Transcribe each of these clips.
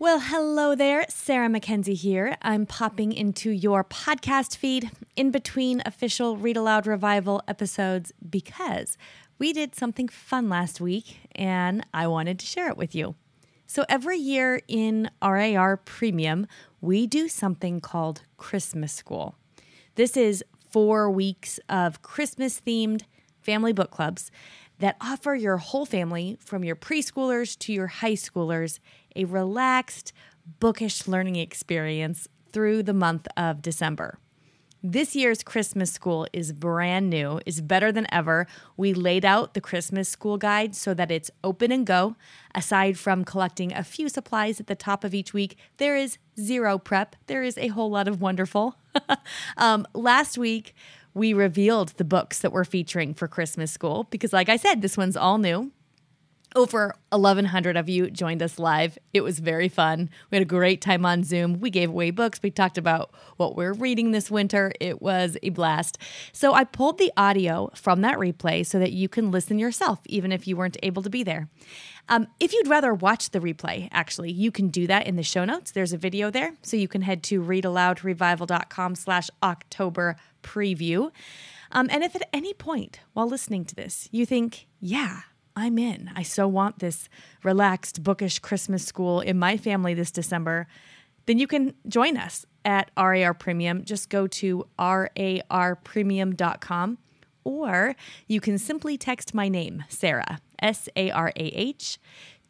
Well, hello there. Sarah Mackenzie here. I'm popping into your podcast feed in between official Read Aloud Revival episodes because we did something fun last week and I wanted to share it with you. So, every year in RAR Premium, we do something called Christmas School. This is four weeks of Christmas themed family book clubs that offer your whole family, from your preschoolers to your high schoolers, a relaxed, bookish learning experience through the month of December. This year's Christmas school is brand new, is better than ever. We laid out the Christmas school guide so that it's open and go. Aside from collecting a few supplies at the top of each week, there is zero prep. There is a whole lot of wonderful. um, last week, we revealed the books that we're featuring for Christmas school because, like I said, this one's all new. Over 1,100 of you joined us live. It was very fun. We had a great time on Zoom. We gave away books. We talked about what we're reading this winter. It was a blast. So I pulled the audio from that replay so that you can listen yourself, even if you weren't able to be there. Um, if you'd rather watch the replay, actually, you can do that in the show notes. There's a video there, so you can head to readaloudrevival.com slash October preview. Um, and if at any point while listening to this, you think, yeah, I'm in. I so want this relaxed, bookish Christmas school in my family this December. Then you can join us at RAR Premium. Just go to rarpremium.com or you can simply text my name, Sarah, S A R A H,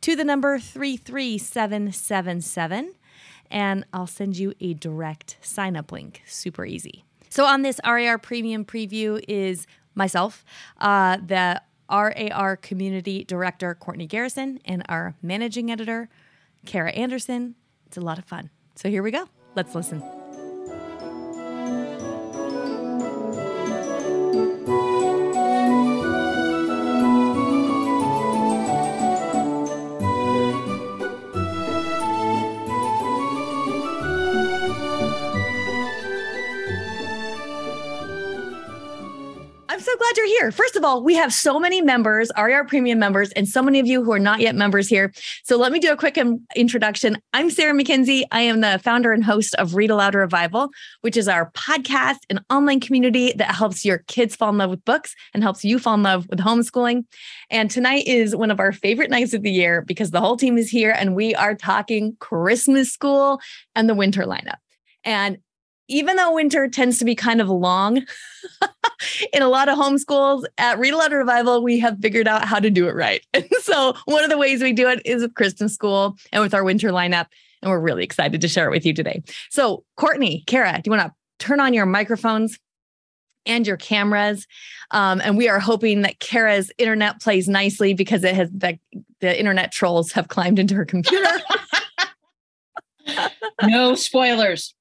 to the number 33777, and I'll send you a direct sign up link. Super easy. So, on this RAR Premium preview is myself, uh, the RAR Community Director Courtney Garrison, and our Managing Editor, Kara Anderson. It's a lot of fun. So here we go. Let's listen. Glad you're here. First of all, we have so many members, RAR Premium members, and so many of you who are not yet members here. So let me do a quick introduction. I'm Sarah Mackenzie. I am the founder and host of Read Aloud Revival, which is our podcast and online community that helps your kids fall in love with books and helps you fall in love with homeschooling. And tonight is one of our favorite nights of the year because the whole team is here and we are talking Christmas school and the winter lineup. And even though winter tends to be kind of long in a lot of homeschools, at Read Aloud Revival, we have figured out how to do it right. And so one of the ways we do it is with Christmas school and with our winter lineup. And we're really excited to share it with you today. So, Courtney, Kara, do you want to turn on your microphones? and your cameras. Um, and we are hoping that Kara's internet plays nicely because it has the, the internet trolls have climbed into her computer. no spoilers.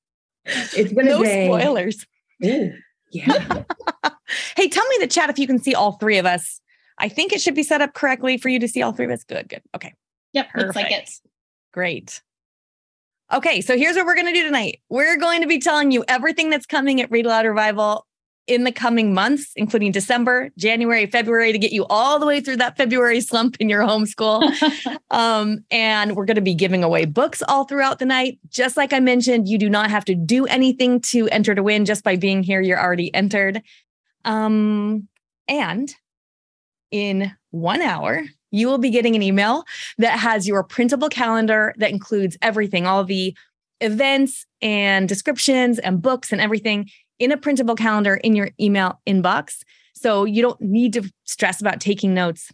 It's been no a day. spoilers. Ooh, yeah. hey, tell me the chat if you can see all three of us. I think it should be set up correctly for you to see all three of us. Good, good. Okay. Yep. Looks like it's great. Okay, so here's what we're going to do tonight. We're going to be telling you everything that's coming at Read Aloud Revival in the coming months, including December, January, February, to get you all the way through that February slump in your homeschool. um, and we're going to be giving away books all throughout the night. Just like I mentioned, you do not have to do anything to enter to win. Just by being here, you're already entered. Um, and in one hour, you will be getting an email that has your printable calendar that includes everything, all the events and descriptions and books and everything in a printable calendar in your email inbox. So you don't need to stress about taking notes.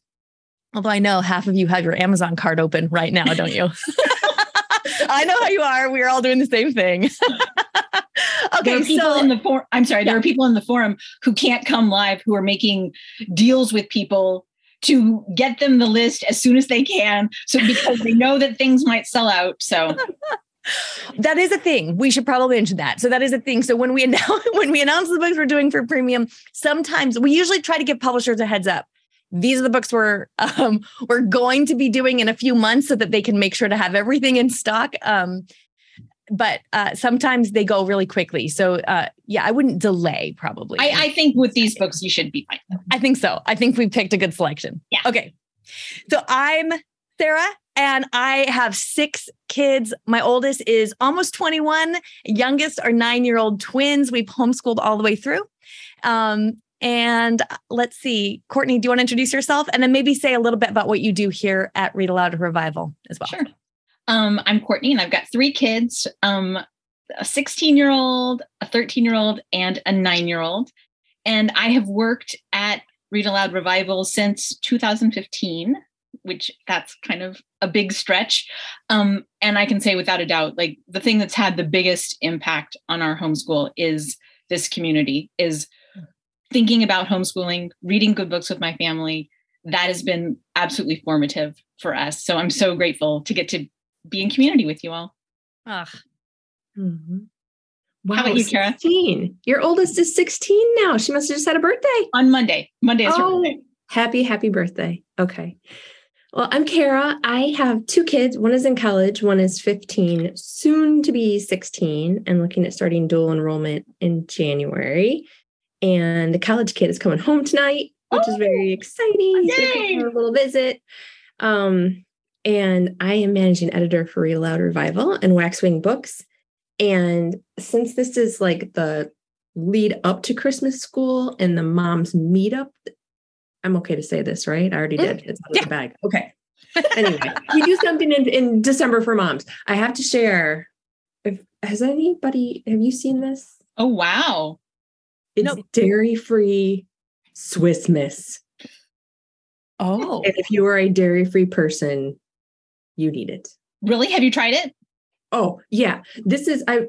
Although I know half of you have your Amazon card open right now, don't you? I know how you are. We're all doing the same thing. okay, there are people so, in the forum. I'm sorry, yeah. there are people in the forum who can't come live who are making deals with people to get them the list as soon as they can. So because they know that things might sell out. So that is a thing. We should probably mention that. So that is a thing. So when we announce when we announce the books we're doing for premium, sometimes we usually try to give publishers a heads up. These are the books we're um, we're going to be doing in a few months, so that they can make sure to have everything in stock. Um, but uh, sometimes they go really quickly. So uh, yeah, I wouldn't delay probably. I, I think with these books, you should be fine. I think so. I think we picked a good selection. Yeah. Okay. So I'm Sarah and I have six kids. My oldest is almost 21. Youngest are nine year old twins. We've homeschooled all the way through. Um, and uh, let's see, Courtney, do you want to introduce yourself and then maybe say a little bit about what you do here at Read Aloud Revival as well? Sure. Um, I'm Courtney and I've got three kids um, a 16 year old, a 13 year old, and a nine year old. And I have worked at Read Aloud Revival since 2015, which that's kind of a big stretch. Um, and I can say without a doubt, like the thing that's had the biggest impact on our homeschool is this community, is thinking about homeschooling, reading good books with my family. That has been absolutely formative for us. So I'm so grateful to get to be in community with you all. Ugh. Mm-hmm. Wow, How about you, Kara? 16. Your oldest is 16 now. She must have just had a birthday. On Monday. Monday is her Oh, birthday. happy, happy birthday. Okay. Well, I'm Kara. I have two kids. One is in college, one is 15, soon to be 16, and looking at starting dual enrollment in January. And the college kid is coming home tonight, which is very exciting. He's Yay! for a little visit. Um, and I am managing editor for Read Aloud Revival and Waxwing Books. And since this is like the lead up to Christmas school and the mom's meetup, I'm okay to say this, right? I already did. Mm-hmm. It's out of Yeah. the bag. Okay. Anyway, we do something in, in December for moms. I have to share. If has anybody have you seen this? Oh, wow. It's Nope. dairy free Swiss Miss. Oh. And if you are a dairy free person, you need it. Really? Have you tried it? Oh, yeah. This is I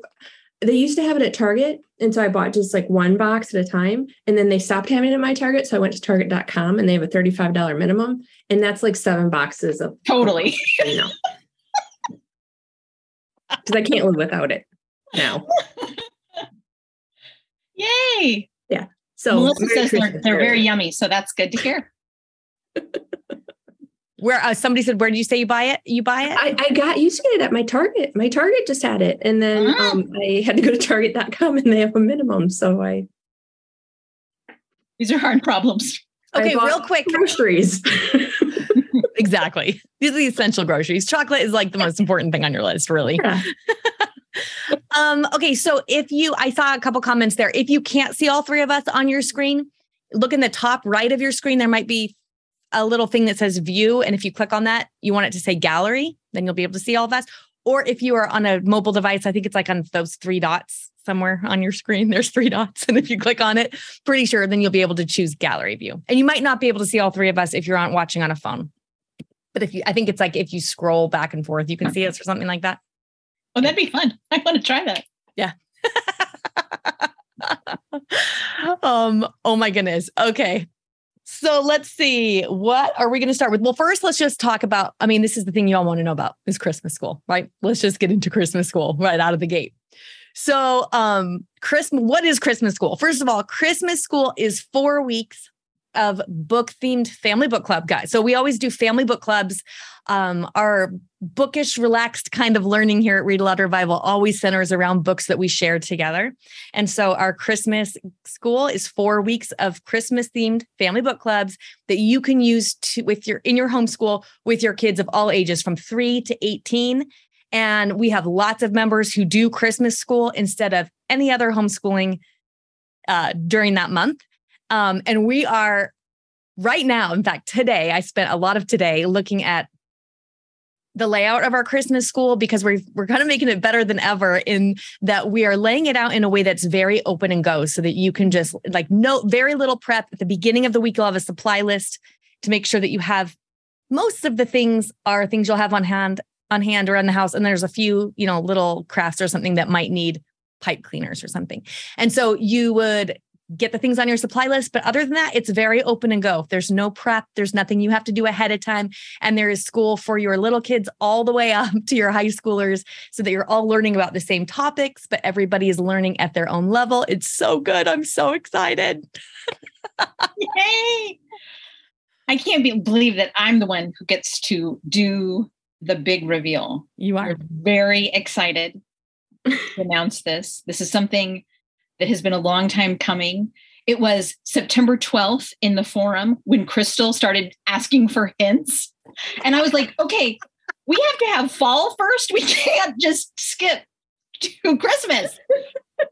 they used to have it at Target. And so I bought just like one box at a time. And then they stopped having it at my Target. So I went to Target.com and they have a $35 minimum. And that's like seven boxes of Totally. you know. Because I can't live without it now. Yay. Yeah. So Melissa says they're, they're very yummy. So that's good to hear. Where uh, somebody said, where did you say you buy it? You buy it? I, I got used to it at my Target. My Target just had it. And then Ah. um, I had to go to Target.com and they have a minimum. So I, These are hard problems. Okay, real quick. groceries. exactly. These are the essential groceries. Chocolate is like the most important thing on your list, really. Yeah. Um, okay, so if you, I saw a couple comments there. If you can't see all three of us on your screen, look in the top right of your screen. There might be a little thing that says view. And if you click on that, you want it to say gallery, then you'll be able to see all of us. Or if you are on a mobile device, I think it's like on those three dots somewhere on your screen. There's three dots. And if you click on it, pretty sure then you'll be able to choose gallery view. And you might not be able to see all three of us if you're on watching on a phone. But if you, I think it's like if you scroll back and forth, you can see us or something like that. Oh, that'd be fun. I want to try that. Yeah. um, oh my goodness. Okay. So let's see. What are we going to start with? Well, first, let's just talk about. I mean, this is the thing you all want to know about is Christmas school, right? Let's just get into Christmas school right out of the gate. So, um, Christmas, what is Christmas school? First of all, Christmas school is four weeks of book themed family book club, guys. So we always do family book clubs. Um, our bookish, relaxed kind of learning here at Read Aloud Revival always centers around books that we share together. And so our Christmas school is four weeks of Christmas themed family book clubs that you can use to with your in your homeschool with your kids of all ages from three to 18. And we have lots of members who do Christmas school instead of any other homeschooling uh, during that month. Um, and we are right now, in fact, today, I spent a lot of today looking at the layout of our Christmas school because we're we're kind of making it better than ever in that we are laying it out in a way that's very open and go so that you can just like no very little prep at the beginning of the week. You'll have a supply list to make sure that you have most of the things are things you'll have on hand on hand around the house and there's a few you know little crafts or something that might need pipe cleaners or something. And so you would get the things on your supply list but other than that it's very open and go there's no prep there's nothing you have to do ahead of time and there is school for your little kids all the way up to your high schoolers so that you're all learning about the same topics but everybody is learning at their own level it's so good i'm so excited Yay! I can't be, believe that I'm the one who gets to do the big reveal. you We're very excited. to announce this. This is something that has been a long time coming. It was September 12th in the forum when Crystal started asking for hints. And I was like, okay, we have to have fall first. We can't just skip to Christmas.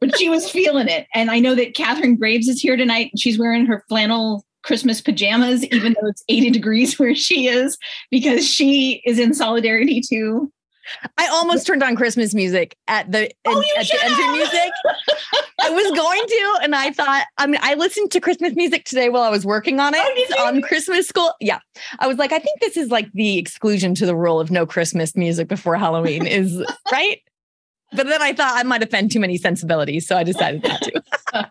But she was feeling it. And I know that Catherine Graves is here tonight. and She's wearing her flannel Christmas pajamas, even though it's 80 degrees where she is, because she is in solidarity too. I almost turned on Christmas music at the oh, at the entry music. I was going to, and I thought, I mean, I listened to Christmas music today while I was working on it oh, on Christmas school. Yeah. I was like, I think this is like the exclusion to the rule of no Christmas music before Halloween is right. But then I thought I might offend too many sensibilities. So I decided not to.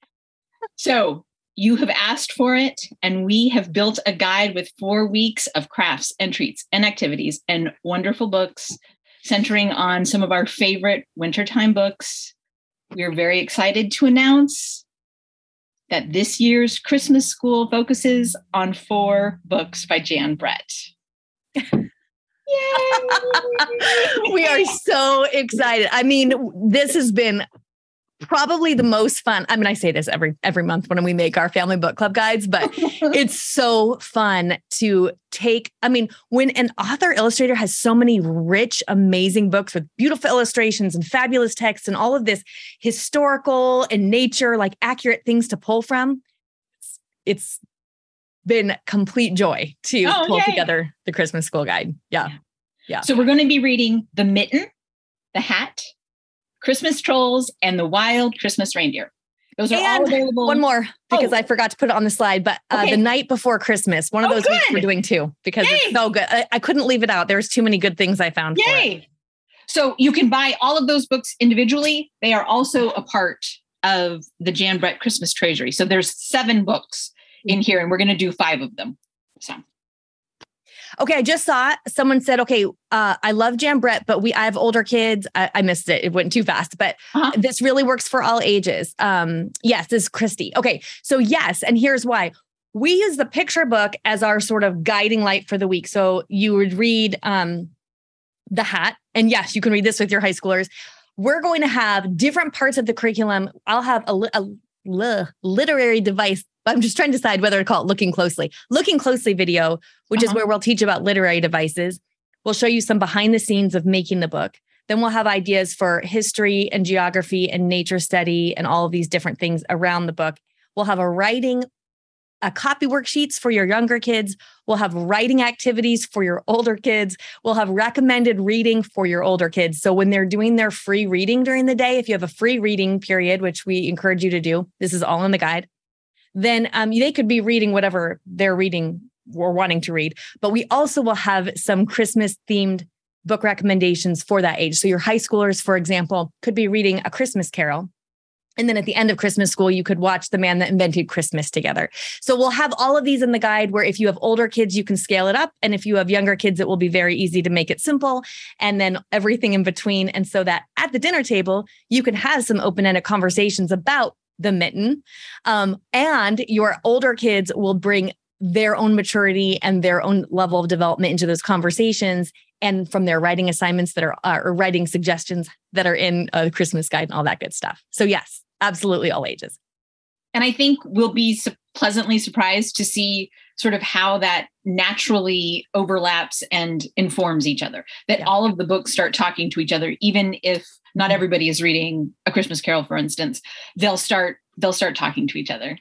so you have asked for it, and we have built a guide with four weeks of crafts and treats and activities and wonderful books centering on some of our favorite wintertime books. We are very excited to announce that this year's Christmas School focuses on four books by Jan Brett. Yay! we are so excited. I mean, this has been probably the most fun. I mean, I say this every every month when we make our family book club guides, but it's so fun to take. I mean, when an author illustrator has so many rich, amazing books with beautiful illustrations and fabulous text and all of this historical and nature, like accurate things to pull from, it's been complete joy to oh, pull yay. together the Christmas school guide. Yeah. Yeah. So we're going to be reading The Mitten, The Hat, Christmas Trolls, and The Wild Christmas Reindeer. Those are and all available. One more because oh. I forgot to put it on the slide, but uh, okay. the night before Christmas, one of oh, those good. weeks we're doing too because Yay. it's so good. I, I, couldn't leave it out. There's too many good things I found. Yay! So you can buy all of those books individually. They are also a part of the Jan Brett Christmas Treasury. So there's seven books in here, and we're going to do five of them. So Okay, I just saw someone said, okay, uh, I love Jan Brett, but we I have older kids. I, I missed it. It went too fast, but uh-huh. this really works for all ages. Um, yes, this is Christy. Okay, so yes, and here's why. We use the picture book as our sort of guiding light for the week. So you would read um, the hat, and yes, you can read this with your high schoolers. We're going to have different parts of the curriculum. I'll have a, a literary device. I'm just trying to decide whether to call it looking closely. Looking closely video, which uh-huh. is where we'll teach about literary devices. We'll show you some behind the scenes of making the book. Then we'll have ideas for history and geography and nature study and all of these different things around the book. We'll have a writing a copy worksheets for your younger kids. We'll have writing activities for your older kids. We'll have recommended reading for your older kids. So when they're doing their free reading during the day, if you have a free reading period, which we encourage you to do, this is all in the guide, then um, they could be reading whatever they're reading or wanting to read. But we also will have some Christmas themed book recommendations for that age. So your high schoolers, for example, could be reading A Christmas Carol and then at the end of Christmas school, you could watch The Man That Invented Christmas together. So we'll have all of these in the guide where if you have older kids, you can scale it up. And if you have younger kids, it will be very easy to make it simple. And then everything in between. And so that at the dinner table, you can have some open ended conversations about the mitten. Um, and your older kids will bring their own maturity and their own level of development into those conversations and from their writing assignments that are uh, or writing suggestions that are in a Christmas guide and all that good stuff. So yes, absolutely all ages. And I think we'll be su- pleasantly surprised to see sort of how that naturally overlaps and informs each other. That yeah. all of the books start talking to each other, even if not mm-hmm. everybody is reading A Christmas Carol, for instance. They'll start they'll start talking to each other.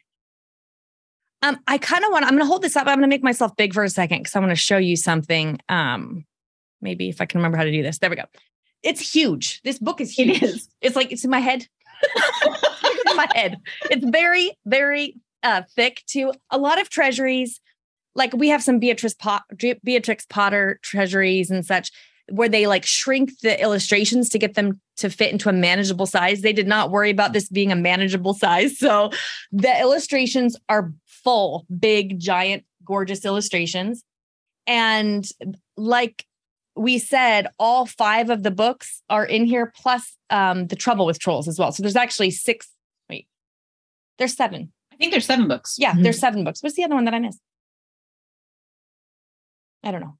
Um, I kind of want. I'm going to hold this up. I'm going to make myself big for a second because I want to show you something. Um, maybe if I can remember how to do this. There we go. It's huge. This book is huge. It is. It's like it's in my head. in my head. It's very, very uh, thick too. A lot of treasuries, like we have some Beatrice Pot- Beatrix Potter treasuries and such, where they like shrink the illustrations to get them to fit into a manageable size. They did not worry about this being a manageable size. So the illustrations are full, big, giant, gorgeous illustrations. And like we said all five of the books are in here, plus um, the trouble with trolls as well. So there's actually six. Wait, there's seven. I think there's seven books. Yeah, mm-hmm. there's seven books. What's the other one that I missed? I don't know.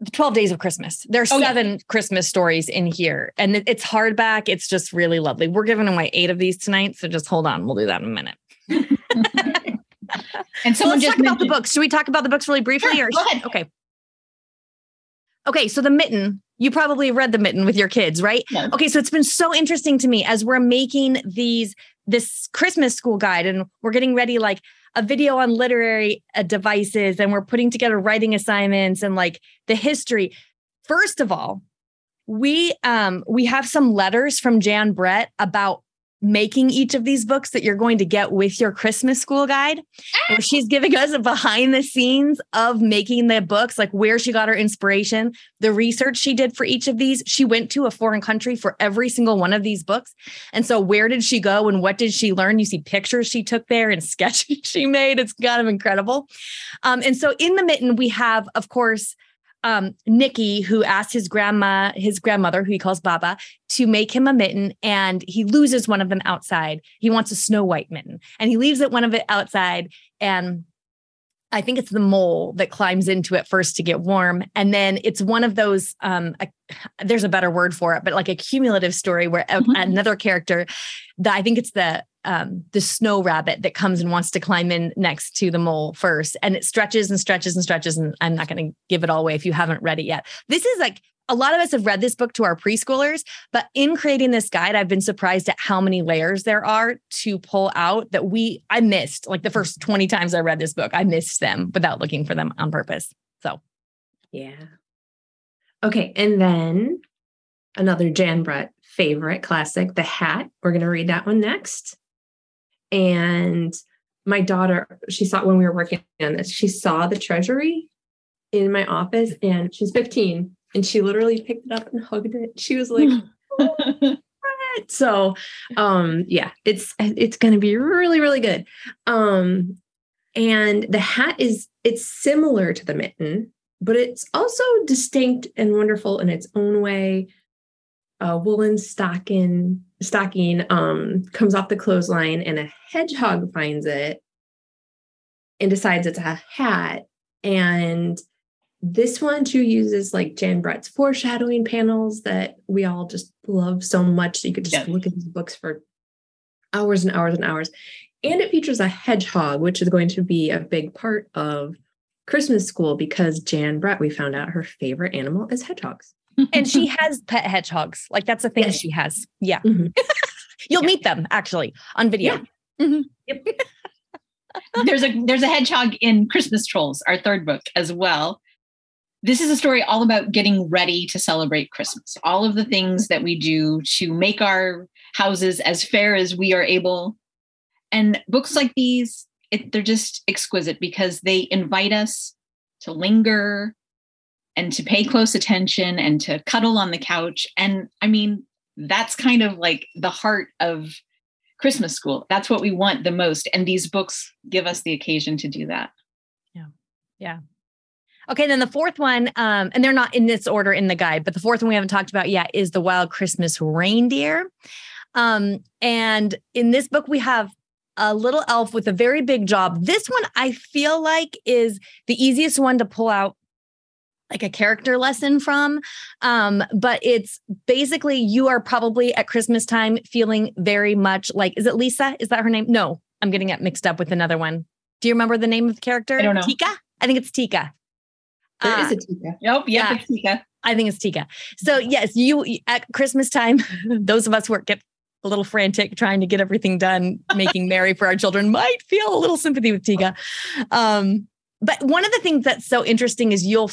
The 12 Days of Christmas. There's oh, seven yeah. Christmas stories in here, and it's hardback. It's just really lovely. We're giving away eight of these tonight, so just hold on. We'll do that in a minute. and someone so just talk about the books. Should we talk about the books really briefly? Sure, or go ahead. Okay. Okay, so the mitten. You probably read the mitten with your kids, right? No. Okay, so it's been so interesting to me as we're making these this Christmas school guide, and we're getting ready like a video on literary uh, devices and we're putting together writing assignments and like the history. First of all, we um we have some letters from Jan Brett about making each of these books that you're going to get with your Christmas school guide. Where she's giving us a behind the scenes of making the books, like where she got her inspiration, the research she did for each of these. She went to a foreign country for every single one of these books. And so, where did she go and what did she learn? You see pictures she took there and sketches she made. It's kind of incredible. Um, and so, in the mitten, we have, of course, um, Nicki, who asked his grandma, his grandmother, who he calls Baba, to make him a mitten, and he loses one of them outside. He wants a snow white mitten, and he leaves it one of it outside, and I think it's the mole that climbs into it first to get warm. And then it's one of those, um, a, there's a better word for it, but like a cumulative story where mm-hmm. a, another character, the, I think it's the um, the snow rabbit that comes and wants to climb in next to the mole first. And it stretches and stretches and stretches. And I'm not going to give it all away if you haven't read it yet. This is like a lot of us have read this book to our preschoolers, but in creating this guide, I've been surprised at how many layers there are to pull out that we, I missed like the first 20 times I read this book, I missed them without looking for them on purpose. So, yeah. Okay. And then another Jan Brett favorite classic, The Hat. We're going to read that one next. And my daughter, she saw when we were working on this, she saw the treasury in my office and she's 15 and she literally picked it up and hugged it. She was like, oh, so um yeah, it's it's going to be really really good. Um and the hat is it's similar to the mitten, but it's also distinct and wonderful in its own way. A woolen stocking stocking um, comes off the clothesline and a hedgehog finds it and decides it's a hat. And this one too uses like Jan Brett's foreshadowing panels that we all just love so much. So you could just yeah. look at these books for hours and hours and hours. And it features a hedgehog, which is going to be a big part of Christmas school because Jan Brett, we found out her favorite animal is hedgehogs. and she has pet hedgehogs. Like that's a thing yes. she has. Yeah. Mm-hmm. You'll yeah. meet them actually on video. Yeah. Mm-hmm. Yep. there's a there's a hedgehog in Christmas Trolls, our third book as well. This is a story all about getting ready to celebrate Christmas. All of the things that we do to make our houses as fair as we are able. And books like these, it, they're just exquisite because they invite us to linger and to pay close attention and to cuddle on the couch. And I mean, that's kind of like the heart of Christmas school. That's what we want the most. And these books give us the occasion to do that. Yeah. Yeah. Okay, then the fourth one, um, and they're not in this order in the guide, but the fourth one we haven't talked about yet is the Wild Christmas Reindeer. Um, and in this book, we have a little elf with a very big job. This one I feel like is the easiest one to pull out like a character lesson from. Um, but it's basically you are probably at Christmas time feeling very much like, is it Lisa? Is that her name? No, I'm getting it mixed up with another one. Do you remember the name of the character? I don't know. Teeka? I think it's Teeka. There uh, is a Teeka. Yep, yep, yeah, it's Teeka. I think it's Teeka. So yes, you at Christmas time, those of us who get a little frantic trying to get everything done, making merry for our children might feel a little sympathy with Teeka. Um, but one of the things that's so interesting is you'll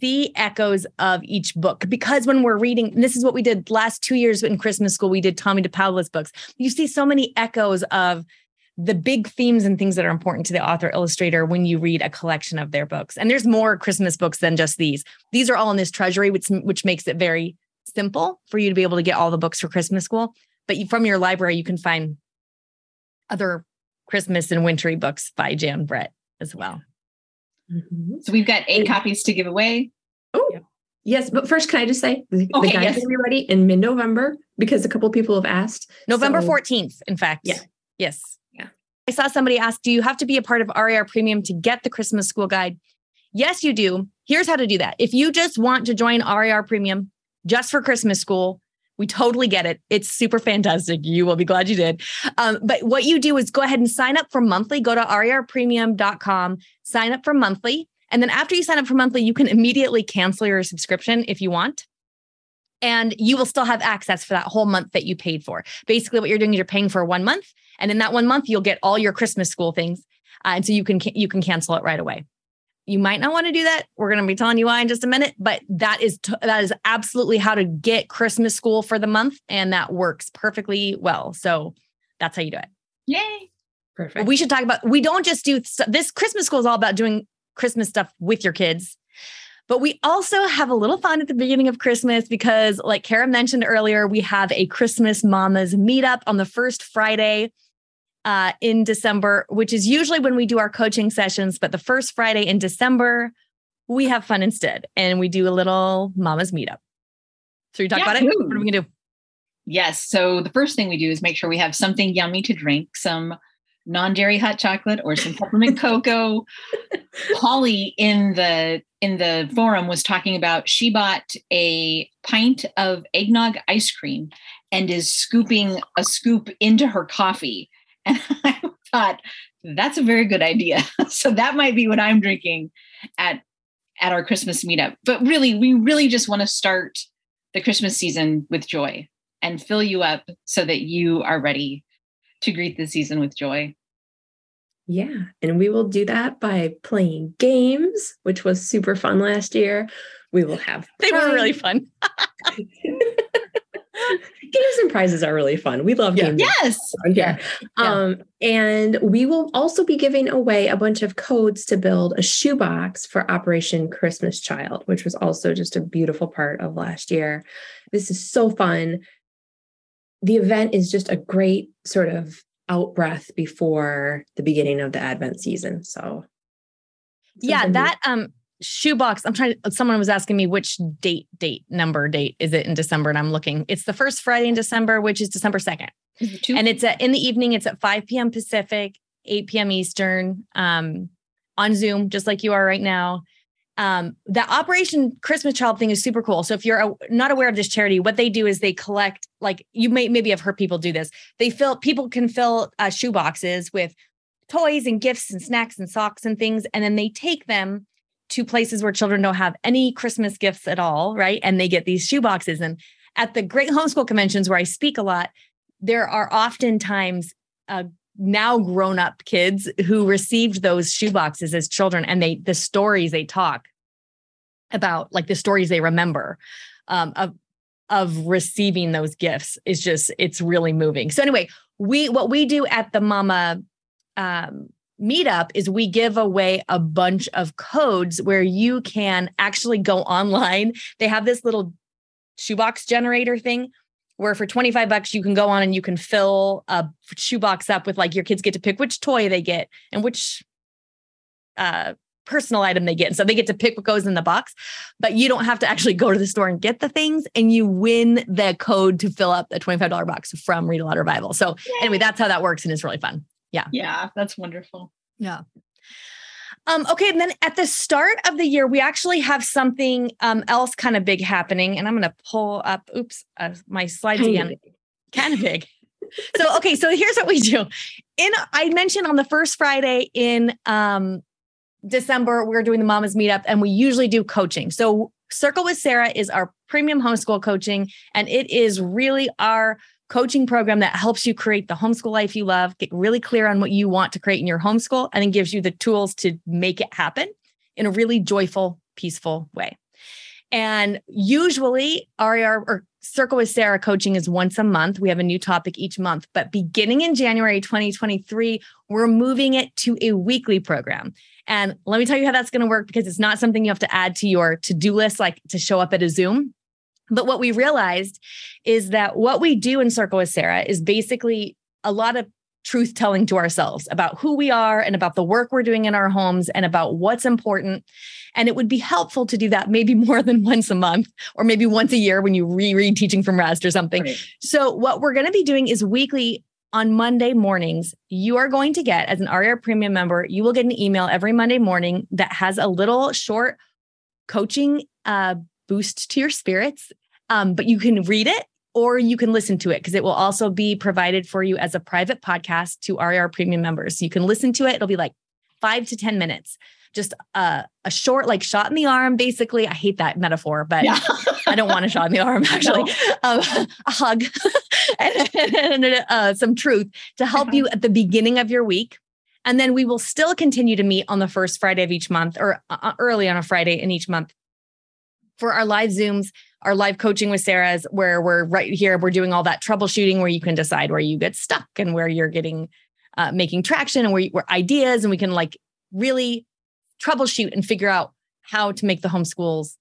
see echoes of each book because when we're reading, this is what we did last two years in Christmas school, we did Tomie dePaola's books. You see so many echoes of the big themes and things that are important to the author illustrator when you read a collection of their books. And there's more Christmas books than just these. These are all in this treasury, which, which makes it very simple for you to be able to get all the books for Christmas school. But you, from your library, you can find other Christmas and wintry books by Jan Brett as well. Mm-hmm. So we've got eight copies to give away. Oh, yeah. yes. But first, can I just say the, okay, the guide's yes. going to be ready in mid November because a couple people have asked. November so. 14th, in fact. Yeah. Yes. I saw somebody ask Do you have to be a part of RAR Premium to get the Christmas school guide? Yes, you do. Here's how to do that. If you just want to join RAR Premium just for Christmas school, we totally get it. It's super fantastic. You will be glad you did. Um, but what you do is go ahead and sign up for monthly. Go to rarpremium.com, sign up for monthly. And then after you sign up for monthly, you can immediately cancel your subscription if you want. And you will still have access for that whole month that you paid for. Basically, what you're doing is you're paying for one month, and in that one month, you'll get all your Christmas school things, uh, and so you can you can cancel it right away. You might not want to do that. We're going to be telling you why in just a minute, but that is t- that is absolutely how to get Christmas school for the month, and that works perfectly well. So that's how you do it. Yay! Perfect. We should talk about. We don't just do st- this. Christmas school is all about doing Christmas stuff with your kids. But we also have a little fun at the beginning of Christmas because, like Kara mentioned earlier, we have a Christmas Mamas meetup on the first Friday uh, in December, which is usually when we do our coaching sessions. But the first Friday in December, we have fun instead and we do a little mama's meetup. So you talk yeah, about it. What are we gonna do? Yes. So the first thing we do is make sure we have something yummy to drink, some non-dairy hot chocolate or some peppermint cocoa. Holly in the in the forum was talking about she bought a pint of eggnog ice cream and is scooping a scoop into her coffee and I thought that's a very good idea. so that might be what I'm drinking at at our Christmas meetup. But really, we really just want to start the Christmas season with joy and fill you up so that you are ready to greet the season with joy. Yeah, and we will do that by playing games, which was super fun last year. We will have They were really fun. Games and prizes are really fun. We love yeah. games. Yes. Yeah. Um, and we will also be giving away a bunch of codes to build a shoebox for Operation Christmas Child, which was also just a beautiful part of last year. This is so fun. The event is just a great sort of out breath before the beginning of the Advent season. So yeah, that um shoebox i'm trying to someone was asking me which date date number date is it in december? And i'm looking it's the first friday in december which is december 2nd and it's at, in the evening it's at 5 p.m pacific 8 p.m eastern um, on zoom just like you are right now. Um, the operation christmas child thing is super cool. So if you're a, not aware of this charity what they do is they collect like you may maybe have heard people do this. They fill people can fill uh, shoe boxes with toys and gifts and snacks and socks and things and then they take them to places where children don't have any Christmas gifts at all, right? And they get these shoe boxes. And at the great homeschool conventions where I speak a lot, there are oftentimes uh, now grown up kids who received those shoe boxes as children and they the stories they talk about like the stories they remember um, of of receiving those gifts is just it's really moving so anyway we what we do at the mama um, meetup is we give away a bunch of codes where you can actually go online. They have this little shoebox generator thing where for 25 bucks you can go on and you can fill a shoebox up with like your kids get to pick which toy they get and which uh personal item they get. And so they get to pick what goes in the box, but you don't have to actually go to the store and get the things. And you win the code to fill up the $25 box from Read Aloud Revival. So Yay. anyway, that's how that works. And it's really fun. Yeah. Yeah, that's wonderful. Yeah. Um, okay, and then at the start of the year, we actually have something um, else kind of big happening, and I'm going to pull up. Oops, uh, my slides kind again. Kind of big. so okay, so here's what we do. In I mentioned on the first Friday in um, December, we're doing the Mamas Meetup, and we usually do coaching. So Circle with Sarah is our premium homeschool coaching, and it is really our coaching program that helps you create the homeschool life you love, get really clear on what you want to create in your homeschool, and then gives you the tools to make it happen in a really joyful, peaceful way. And usually, RAR or Circle with Sarah coaching is once a month. We have a new topic each month, but beginning in January 2023, we're moving it to a weekly program. And let me tell you how that's going to work because it's not something you have to add to your to do list, like to show up at a Zoom. But what we realized is that what we do in Circle with Sarah is basically a lot of truth telling to ourselves about who we are and about the work we're doing in our homes and about what's important. And it would be helpful to do that maybe more than once a month or maybe once a year when you reread Teaching from Rest or something. Right. So, what we're going to be doing is weekly on Monday mornings, you are going to get, as an RAR Premium member, you will get an email every Monday morning that has a little short coaching uh, boost to your spirits. Um, but you can read it or you can listen to it because it will also be provided for you as a private podcast to RAR Premium members. You can listen to it. It'll be like five to 10 minutes. Just a, a short like shot in the arm basically. I hate that metaphor but yeah. i don't want a shot in the arm actually. Um, a hug and, and uh, some truth to help you at the beginning of your week. And then we will still continue to meet on the first friday of each month or uh, early on a friday in each month for our live zooms our live coaching with sarah's where we're right here we're doing all that troubleshooting where you can decide where you get stuck and where you're getting uh, making traction and where, where ideas and we can like really troubleshoot and figure out how to make the homeschools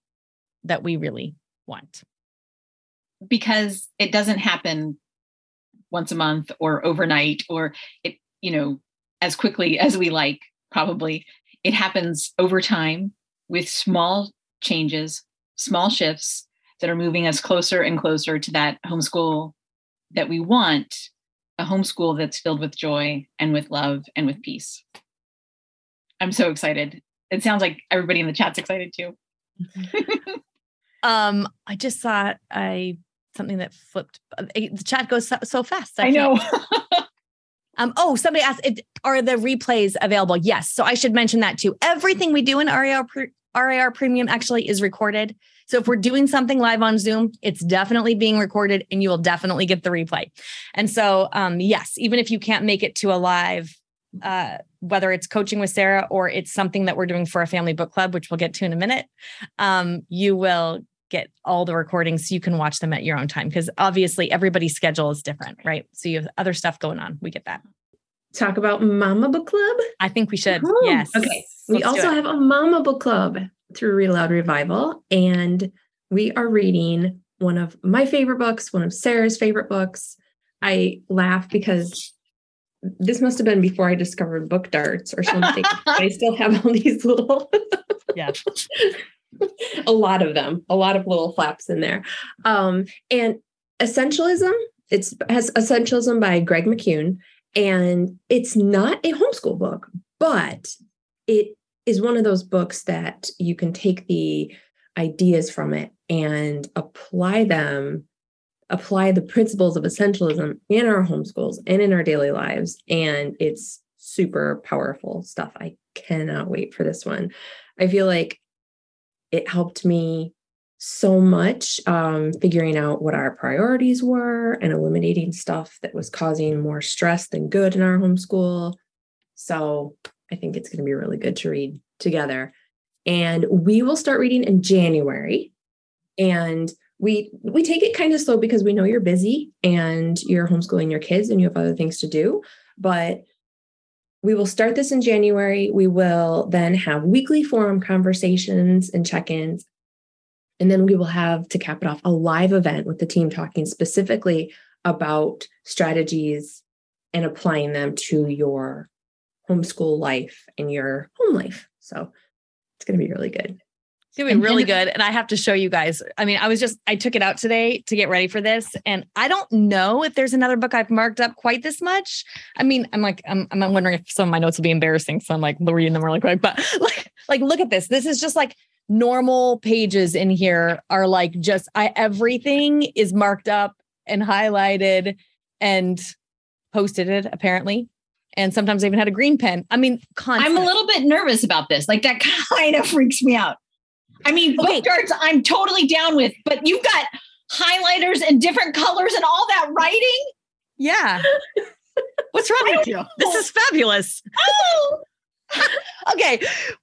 that we really want. Because it doesn't happen once a month or overnight or it, you know, as quickly as we like, probably. It happens over time with small changes, small shifts that are moving us closer and closer to that homeschool that we want a homeschool that's filled with joy and with love and with peace. I'm so excited it sounds like everybody in the chat's excited too. um, I just saw I something that flipped. Uh, the chat goes so, so fast. I, I know. um, oh, somebody asked, are the replays available? Yes. So I should mention that too. Everything we do in RAR, RAR Premium actually is recorded. So if we're doing something live on Zoom, it's definitely being recorded and you will definitely get the replay. And so, um, yes, even if you can't make it to a live uh, whether it's coaching with Sarah or it's something that we're doing for a family book club, which we'll get to in a minute, um, you will get all the recordings so you can watch them at your own time because obviously everybody's schedule is different, right? So you have other stuff going on. We get that. Talk about Mama Book Club? I think we should. Oh, yes. Okay. we also have a Mama Book Club through Read Aloud Revival, and we are reading one of my favorite books, one of Sarah's favorite books. I laugh because this must have been before I discovered book darts or something. I still have all these little yeah. a lot of them, a lot of little flaps in there. Um, and essentialism, it's has essentialism by Greg McKeown, and it's not a homeschool book, but it is one of those books that you can take the ideas from it and apply them apply the principles of essentialism in our homeschools and in our daily lives. And it's super powerful stuff. I cannot wait for this one. I feel like it helped me so much um, figuring out what our priorities were and eliminating stuff that was causing more stress than good in our homeschool. So I think it's going to be really good to read together. And we will start reading in January. And we we take it kind of slow because we know you're busy and you're homeschooling your kids and you have other things to do but we will start this in January. We will then have weekly forum conversations and check ins. And then we will have, to cap it off, a live event with the team talking specifically about strategies and applying them to your homeschool life and your home life. So it's going to be really good. It's gonna be really good. And I have to show you guys. I mean, I was just I took it out today to get ready for this. And I don't know if there's another book I've marked up quite this much. I mean, I'm like, I'm I'm wondering if some of my notes will be embarrassing. So I'm like reading them really quick. But like, like look at this. This is just like normal pages in here are like just I everything is marked up and highlighted and posted it apparently and sometimes I even had a green pen. I mean, constant. I'm a little bit nervous about this. Like that kind of freaks me out. I mean, book darts I'm totally down with, but you've got highlighters and different colors and all that writing. Yeah. What's wrong with you? This is fabulous. Oh. okay.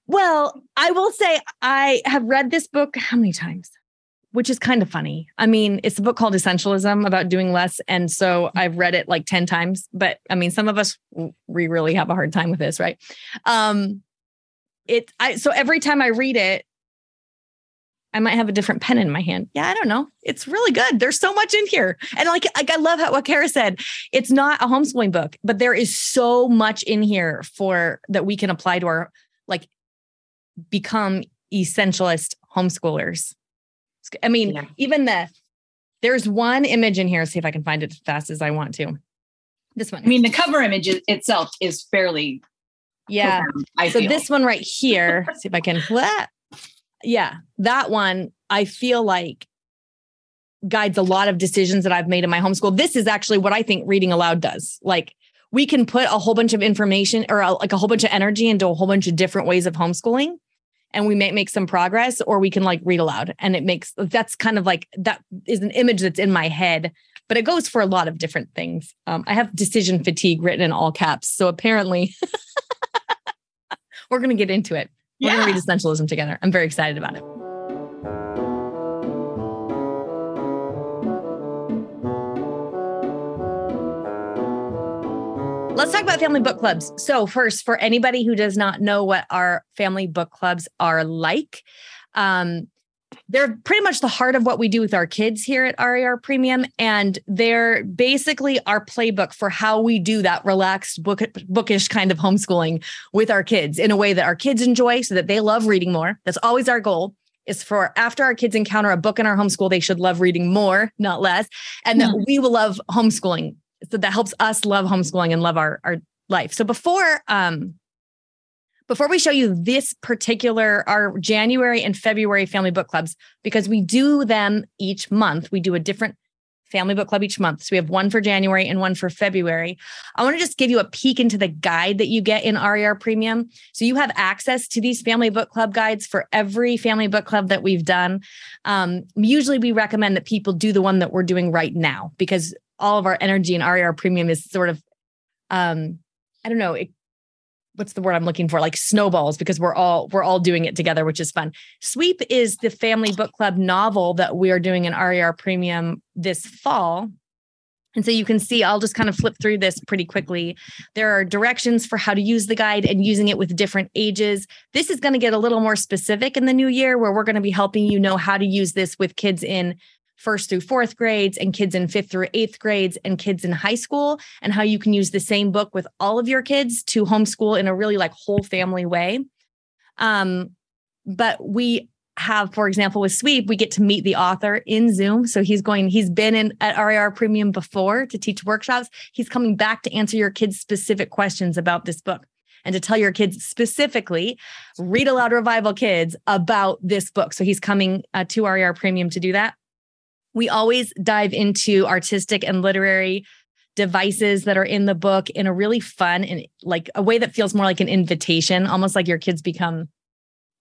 Well, I will say I have read this book how many times? Which is kind of funny. I mean, it's a book called Essentialism about doing less. And so I've read it like 10 times. But I mean, some of us we really have a hard time with this, right? Um it I so every time I read it, I might have a different pen in my hand. Yeah, I don't know. It's really good. There's so much in here. And like, like I love how, what Kara said. It's not a homeschooling book, but there is so much in here for that we can apply to our like become essentialist homeschoolers. I mean, yeah. even the there's one image in here. See if I can find it as fast as I want to. This one. I mean, the cover image itself is fairly. Yeah. Profound, so feel. this one right here, see if I can. Yeah, that one I feel like guides a lot of decisions that I've made in my homeschool. This is actually what I think reading aloud does. Like we can put a whole bunch of information or a, like a whole bunch of energy into a whole bunch of different ways of homeschooling and we may make some progress or we can like read aloud. And it makes that's kind of like that is an image that's in my head but it goes for a lot of different things. Um, i have decision fatigue written in all caps so apparently we're going to get into it. We're yeah. going to read essentialism together. I'm very excited about it Let's talk about family book clubs. So, first, for anybody who does not know what our family book clubs are like, um, they're pretty much the heart of what we do with our kids here at RAR Premium. And they're basically our playbook for how we do that relaxed, book, bookish kind of homeschooling with our kids in a way that our kids enjoy so that they love reading more. That's always our goal is for after our kids encounter a book in our homeschool, they should love reading more, not less, and that hmm. we will love homeschooling so that helps us love homeschooling and love our our life. So before um before we show you this particular our January and February family book clubs because we do them each month. We do a different family book club each month. So we have one for January and one for February. I want to just give you a peek into the guide that you get in RAR Premium. So you have access to these family book club guides for every family book club that we've done. Um, usually we recommend that people do the one that we're doing right now because all of our energy in RAR premium is sort of um I don't know, it, what's the word I'm looking for? Like snowballs because we're all we're all doing it together, which is fun. Sweep is the family book club novel that we are doing in RAR premium this fall. And so you can see, I'll just kind of flip through this pretty quickly. There are directions for how to use the guide and using it with different ages. This is going to get a little more specific in the new year, where we're going to be helping you know how to use this with kids in first through fourth grades and kids in fifth through eighth grades and kids in high school and how you can use the same book with all of your kids to homeschool in a really like whole family way. Um but we have for example with sweep we get to meet the author in zoom. So he's going he's been in at rar premium before to teach workshops. He's coming back to answer your kids specific questions about this book and to tell your kids specifically read aloud revival kids about this book. So he's coming uh, to rar premium to do that we always dive into artistic and literary devices that are in the book in a really fun and like a way that feels more like an invitation, almost like your kids become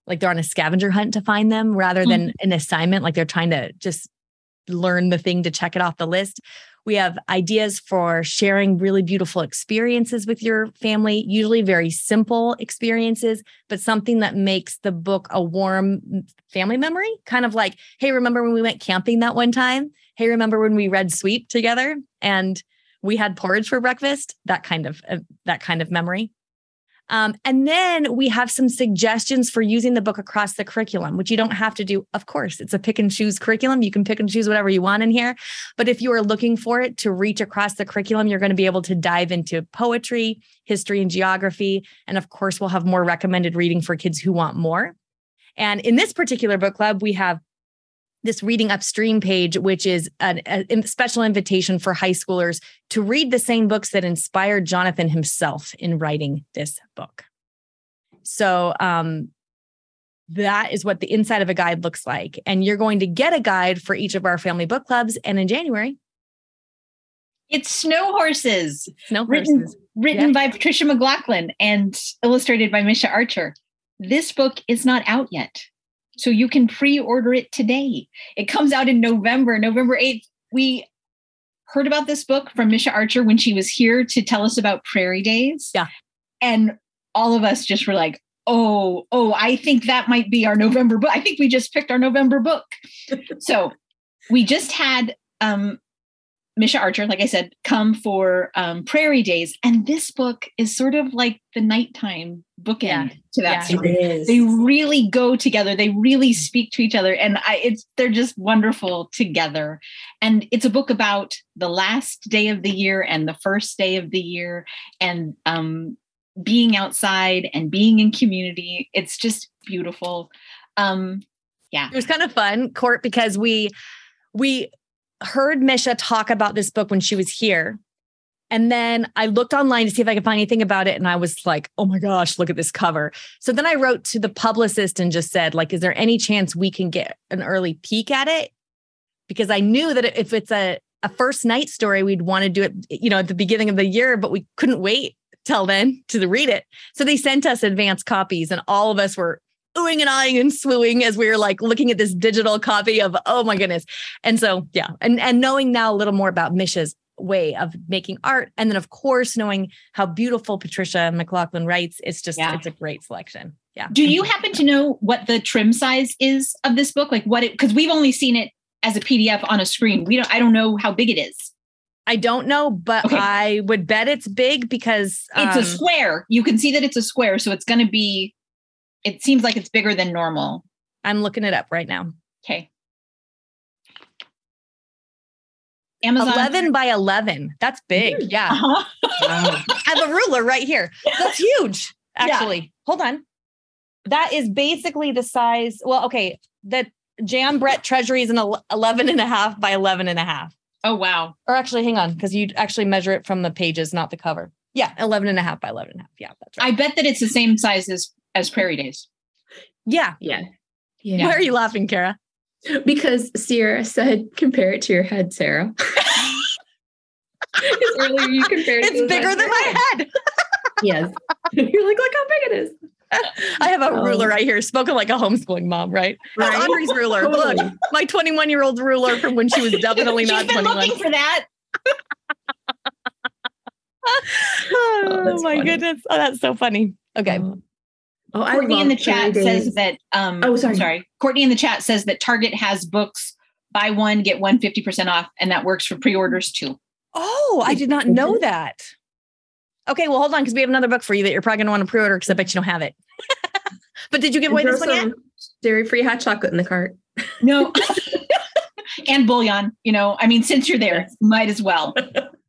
like they're on a scavenger hunt to find them rather than mm-hmm. an assignment, like they're trying to just learn the thing to check it off the list. We have ideas for sharing really beautiful experiences with your family, usually very simple experiences, but something that makes the book a warm family memory. Kind of like, hey, remember when we went camping that one time? Hey, remember when we read Sweep together and we had porridge for breakfast? That kind of uh, that kind of memory. Um, and then we have some suggestions for using the book across the curriculum, which you don't have to do. Of course, it's a pick and choose curriculum. You can pick and choose whatever you want in here. But if you are looking for it to reach across the curriculum, you're going to be able to dive into poetry, history, and geography. And of course, we'll have more recommended reading for kids who want more. And in this particular book club, we have this reading upstream page, which is a, a, special invitation for high schoolers to read the same books that inspired Jonathan himself in writing this book. So, um, that is what the inside of a guide looks like. And you're going to get a guide for each of our family book clubs. And in January, it's Snow Horses. Snow Horses. Written, written yeah. by Patricia MacLachlan and illustrated by Micha Archer. This book is not out yet. So you can pre-order it today. It comes out in November, November 8th. We heard about this book from Micha Archer when she was here to tell us about Prairie Days. Yeah. And all of us just were like, oh, oh, I think that might be our November book. I think we just picked our November book. so we just had um Micha Archer, like I said, come for um, Prairie Days. And this book is sort of like the nighttime bookend yeah. to that yeah, They really go together. They really speak to each other. And I, it's they're just wonderful together. And it's a book about the last day of the year and the first day of the year and um, being outside and being in community. It's just beautiful. Um, yeah. It was kind of fun, Court, because we we heard Micha talk about this book when she was here. And then I looked online to see if I could find anything about it. And I was like, oh my gosh, look at this cover. So then I wrote to the publicist and just said, like, is there any chance we can get an early peek at it? Because I knew that if it's a, a first night story, we'd want to do it, you know, at the beginning of the year, but we couldn't wait till then to read it. So they sent us advanced copies and all of us were oohing and eyeing and swooing as we were like looking at this digital copy of oh my goodness. And so yeah, and and knowing now a little more about Micha's way of making art and then of course knowing how beautiful Patricia MacLachlan writes, it's just yeah. it's a great selection. Yeah. Do you happen to know what the trim size is of this book? Like what it because we've only seen it as a PDF on a screen. We don't I don't know how big it is. I don't know, but okay. I would bet it's big because um, it's a um, square. You can see that it's a square, so it's going to be it seems like it's bigger than normal. I'm looking it up right now. Okay. Amazon 11 by 11. That's big. Mm. Yeah. Uh-huh. Wow. I have a ruler right here. That's huge, actually. Yeah. Hold on. That is basically the size. Well, okay. The Jan Brett Treasury is an 11 and a half by 11 and a half. Oh, wow. Or actually, hang on, because you actually measure it from the pages, not the cover. Yeah, 11 and a half by 11 and a half. Yeah, that's right. I bet that it's the same size as as Prairie Days. Yeah. Yeah. yeah. Why are you laughing, Kara? Because Sierra said, compare it to your head, Sarah. earlier you compared It's bigger than my head. yes. You're like, look how big it is. I have a um, ruler right here, spoken like a homeschooling mom, right? right? Audrey's ruler. Totally. Look, my 21 year old ruler from when she was definitely not She's been 21. looking for that. oh, oh my funny. goodness. Oh, that's so funny. Okay. Oh. Oh, I Courtney in the chat days. says that. Um, oh, sorry. sorry. Courtney in the chat says that Target has books buy one get one 50% off, and that works for pre-orders too. Oh, I did not know that. Okay, well, hold on because we have another book for you that you're probably going to want to pre-order because I bet you don't have it. but did you give away this one yet? Dairy-free hot chocolate in the cart. No. and bouillon. You know, I mean, since you're there, might as well.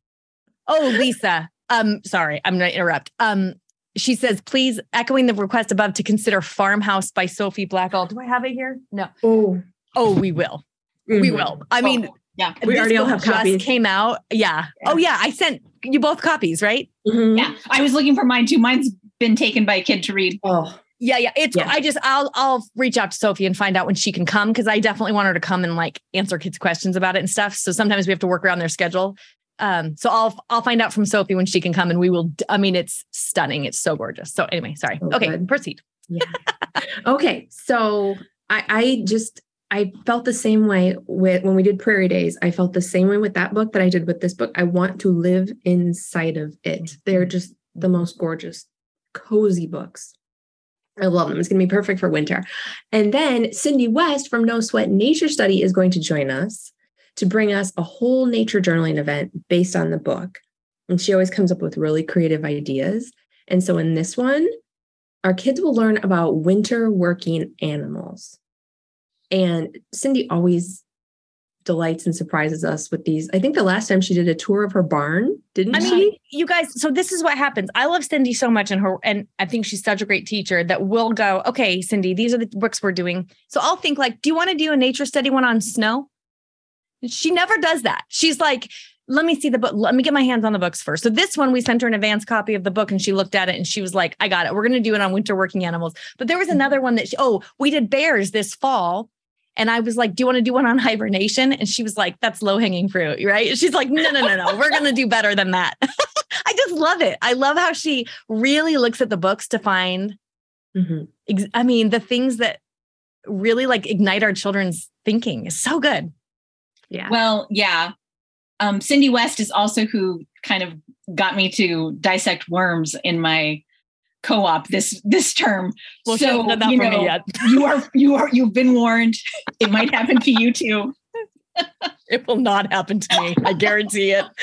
oh, Lisa. Um, sorry, I'm going to interrupt. Um, she says, please echoing the request above to consider Farmhouse by Sophie Blackall. Do I have it here? No. Oh, oh, we will. Mm-hmm. We will. I mean, oh, yeah, we already all have just copies. Came out. Yeah. yeah. Oh yeah, I sent you both copies, right? Mm-hmm. Yeah, I was looking for mine too. Mine's been taken by a kid to read. Oh. Yeah, yeah. It's yeah. I just I'll I'll reach out to Sophie and find out when she can come because I definitely want her to come and like answer kids' questions about it and stuff. So sometimes we have to work around their schedule. Um, so I'll I'll find out from Sophie when she can come and we will I mean it's stunning. It's so gorgeous. So anyway, sorry. Oh, okay, good. proceed. Yeah. okay. So I I just I felt the same way with when we did Prairie Days. I felt the same way with that book that I did with this book. I want to live inside of it. They're just the most gorgeous, cozy books. I love them. It's going to be perfect for winter. And then Cindy West from No Sweat Nature Study is going to join us to bring us a whole nature journaling event based on the book. And she always comes up with really creative ideas. And so in this one, our kids will learn about winter working animals. And Cindy always delights and surprises us with these. I think the last time she did a tour of her barn, didn't she? I she? mean, you guys, so this is what happens. I love Cindy so much and her and I think she's such a great teacher that we'll go, okay, Cindy, these are the books we're doing. So I'll think like, do you want to do a nature study one on snow? She never does that. She's like, let me see the book. Let me get my hands on the books first. So this one, we sent her an advanced copy of the book and she looked at it and she was like, I got it. We're going to do it on winter working animals. But there was mm-hmm. another one that, she, oh, we did bears this fall. And I was like, do you want to do one on hibernation? And she was like, that's low hanging fruit, right? She's like, no, no, no, no. We're going to do better than that. I just love it. I love how she really looks at the books to find, mm-hmm. I mean, the things that really like ignite our children's thinking is so good. Yeah. Well, yeah. Um, Cindy West is also who kind of got me to dissect worms in my co-op this this term. Well, so you know, you are you are you've been warned. It might happen to you too. it will not happen to me. I guarantee it.